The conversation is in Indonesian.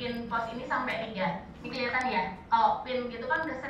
pin pos ini sampai tiga. Ini kelihatan ya? Kalau pin gitu kan udah sering